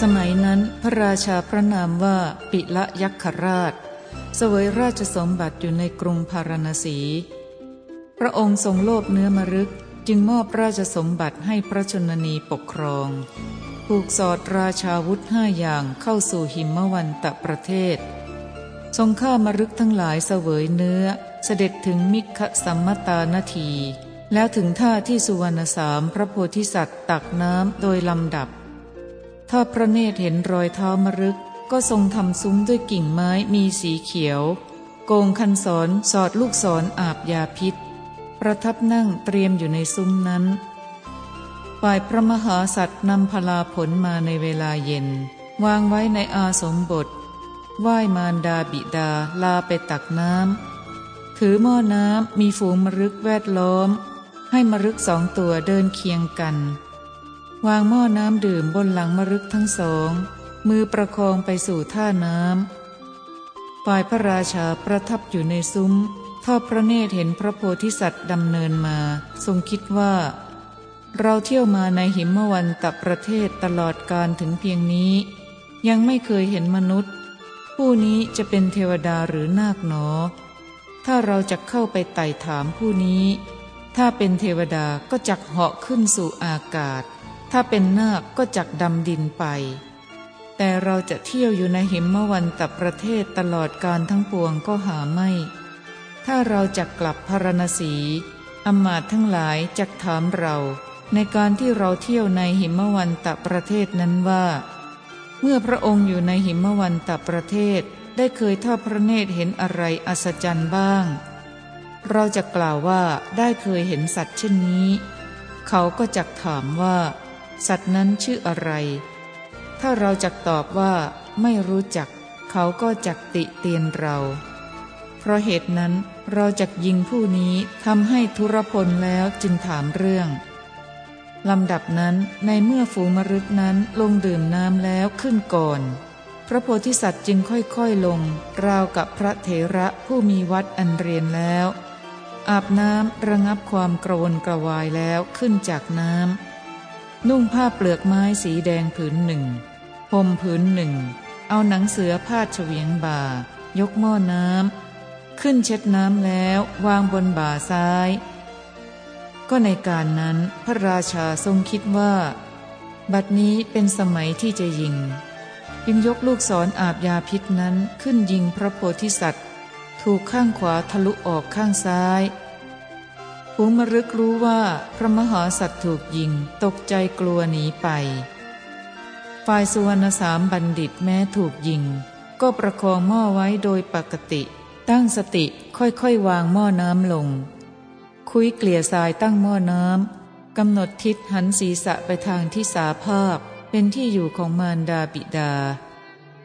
สมัยนั้นพระราชาพระนามว่าปิละยักขราช เสวยราชสมบัติอยู่ในกรุงพาราณสี พระองค์ทรงโลภเนื้อมรึกจึงมอบราชสมบัติให้พระชนนีปกครอง ผูกสอดราชาวุธห้าอย่างเข้าสู่หิมวันตะประเทศ ทรงฆ่ามรึกทั้งหลายเสวยเนื้อ เสด็จถึงมิคสัมมตานาที แล้วถึงท่าที่สุวรรณสามพระโพธิสัตว์ตักน้ำโดยลำดับ ถ้าพระเนตรเห็นรอยเท้ามรึก ก็ทรงทำซุ้มด้วยกิ่งไม้มีสีเขียว โกงคันศรสอดลูกศรออาบยาพิษ ประทับนั่งเตรียมอยู่ในซุ้มนั้น ฝ่ายพระมหาสัตว์นำพลาผลมาในเวลาเย็น วางไว้ในอาสมบทไหว้มารดาบิดาลาไปตักน้ำถือหม้อน้ำมีฝูงมรึกแวดล้อม ให้มรึกสองตัวเดินเคียงกัน วางหม้อน้ำดื่มบนหลังมรึกทั้งสอง มือประคองไปสู่ท่าน้ำฝ่ายพระราชาประทับอยู่ในซุ้มทอดพระเนตรเห็นพระโพธิสัตว์ดำเนินมา ทรงคิดว่า เราเที่ยวมาในหิมวันตประเทศตลอดการถึงเพียงนี้ ยังไม่เคยเห็นมนุษย์ ผู้นี้จะเป็นเทวดาหรือนาคหนอ ถ้าเราจะเข้าไปไต่ถามผู้นี้ ถ้าเป็นเทวดาก็จักเหาะขึ้นสู่อากาศ ถ้าเป็นนาคก็จักดำดินไป แต่เราจะเที่ยวอยู่ในหิมวันตะประเทศตลอดการทั้งปวงก็หาไม่ ถ้าเราจะกลับพารณสีอมาตทั้งหลายจักถามเรา ในการที่เราเที่ยวในหิมวันตะประเทศนั้นว่า เมื่อพระองค์อยู่ในหิมวันตะประเทศได้เคยทอดพระเนตรเห็นอะไรอัศจรรย์บ้าง เราจะกล่าวว่าได้เคยเห็นสัตว์เช่นนี้ เขาก็จักถามว่า สัตว์นั้นชื่ออะไร ถ้าเราจักตอบว่าไม่รู้จัก เขาก็จักติเตียนเรา เพราะเหตุนั้นเราจักยิงผู้นี้ทำให้ทุรพลแล้วจึงถามเรื่องลำดับนั้นในเมื่อฝูงมรึกนั้นลงดื่มน้ำแล้วขึ้นก่อน พระโพธิสัตว์จึงค่อยๆลง ราวกับพระเถระผู้มีวัดอันเรียนแล้ว อาบน้ำระงับความกระวนกระวายแล้วขึ้นจากน้ำ นุ่งผ้าเปลือกไม้สีแดงผืนหนึ่งห่มผืนหนึ่ง เอาหนังเสือผ้าเฉวียงบ่า ยกหม้อน้ำ ขึ้นเช็ดน้ำแล้ววางบนบ่าซ้าย ก็ในการนั้นพระราชาทรงคิดว่า บัดนี้เป็นสมัยที่จะยิง จึงยกลูกศรออาบยาพิษนั้นขึ้นยิงพระโพธิสัตว์ ถูกข้างขวาทะลุออกข้างซ้าย ผูมรึกรู้ว่าพระมหาสัตว์ถูกยิงตกใจกลัวหนีไป ฝ่ายสุวรรณสามบัณฑิตแม้ถูกยิง ก็ประคองหม้อไว้โดยปกติ ตั้งสติค่อยๆวางหม้อน้ำลง คุยเกลี่ยทรายตั้งหม้อน้ำกำหนดทิศหันศีรษะไปทางที่สาภาพ เป็นที่อยู่ของมารดาบิดา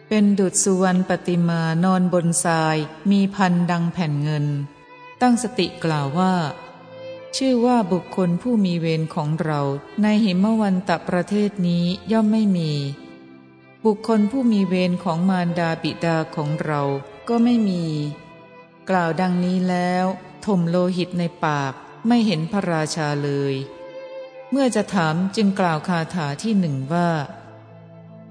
เป็นดุจสุวรรณปฏิมานอนบนทรายมีพันดังแผ่นเงิน ตั้งสติกล่าวว่า ชื่อว่าบุคคลผู้มีเวรของเราในหิมวันตะประเทศนี้ย่อมไม่มี บุคคลผู้มีเวรของมารดาบิดาของเราก็ไม่มี กล่าวดังนี้แล้วถมโลหิตในปากไม่เห็นพระราชาเลย เมื่อจะถามจึงกล่าวคาถาที่หนึ่งว่า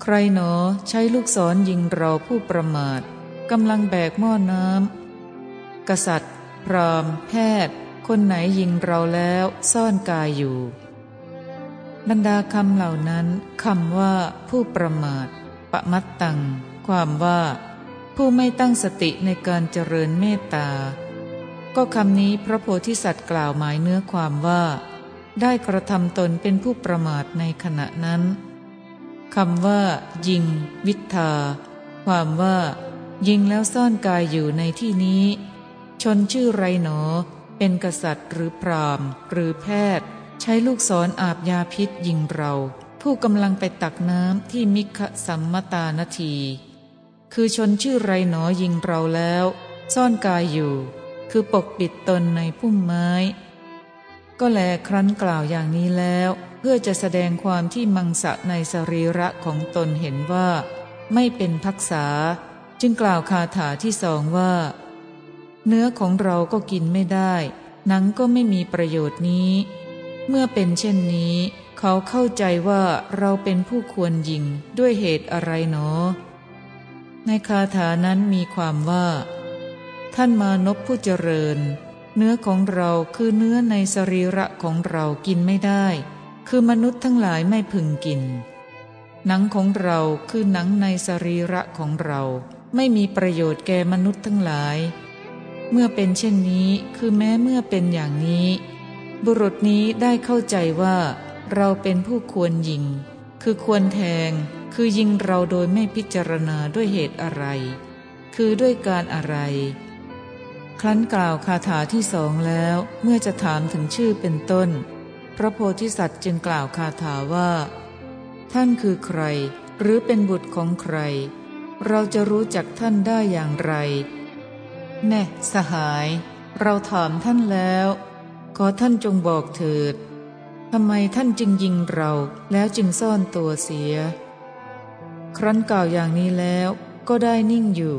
ใครหนอใช้ลูกศรยิงเราผู้ประมาทกำลังแบกหม้อน้ำกษัตริย์ พรามแพทย์ คนไหนยิงเราแล้วซ่อนกายอยู่ บรรดาคำเหล่านั้นคำว่า ผู้ประมาทปะมัตตัง ความว่า ผู้ไม่ตั้งสติในการเจริญเมตตา ก็คำนี้พระโพธิสัตว์กล่าวหมายเนื้อความว่า ได้กระทำตนเป็นผู้ประมาทในขณะนั้นคำว่า ยิง วิทาความว่า ยิงแล้วซ่อนกายอยู่ในที่นี้ ชนชื่อไรหนอ เป็นกษัตริย์หรือพรามหรือแพทย์ ใช้ลูกศรออาบยาพิษยิงเรา ผู้กำลังไปตักน้ำที่มิคสัมมตานที คือชนชื่อไรหนอยิงเราแล้ว ซ่อนกายอยู่ คือปกปิดตนในพุ่มไม้ ก็แลครั้นกล่าวอย่างนี้แล้ว เพื่อจะแสดงความที่มังสะในสรีระของตนเห็นว่า ไม่เป็นพักษา จึงกล่าวคาถาที่สองว่า เนื้อของเราก็กินไม่ได้ หนังก็ไม่มีประโยชน์นี้ เมื่อเป็นเช่นนี้ เขาเข้าใจว่าเราเป็นผู้ควรยิงด้วยเหตุอะไรหนอ ในคาถานั้นมีความว่า ท่านมานพผู้เจริญ เนื้อของเราคือเนื้อในสรีระของเรากินไม่ได้ คือมนุษย์ทั้งหลายไม่พึงกิน หนังของเราคือหนังในสรีระของเรา ไม่มีประโยชน์แก่มนุษย์ทั้งหลาย เมื่อเป็นเช่นนี้คือแม้เมื่อเป็นอย่างนี้ บุรุษนี้ได้เข้าใจว่า เราเป็นผู้ควรยิง คือควรแทง คือยิงเราโดยไม่พิจารณาด้วยเหตุอะไร คือด้วยการอะไร ครั้นกล่าวคาถาที่สองแล้วเมื่อจะถามถึงชื่อเป็นต้น พระโพธิสัตว์จึงกล่าวคาถาว่า ท่านคือใคร หรือเป็นบุตรของใคร เราจะรู้จักท่านได้อย่างไร แน่สหาย เราถามท่านแล้ว ขอท่านจงบอกเถิดทำไมท่านจึงยิงเราแล้วจึงซ่อนตัวเสีย ครั้นกล่าวอย่างนี้แล้วก็ได้นิ่งอยู่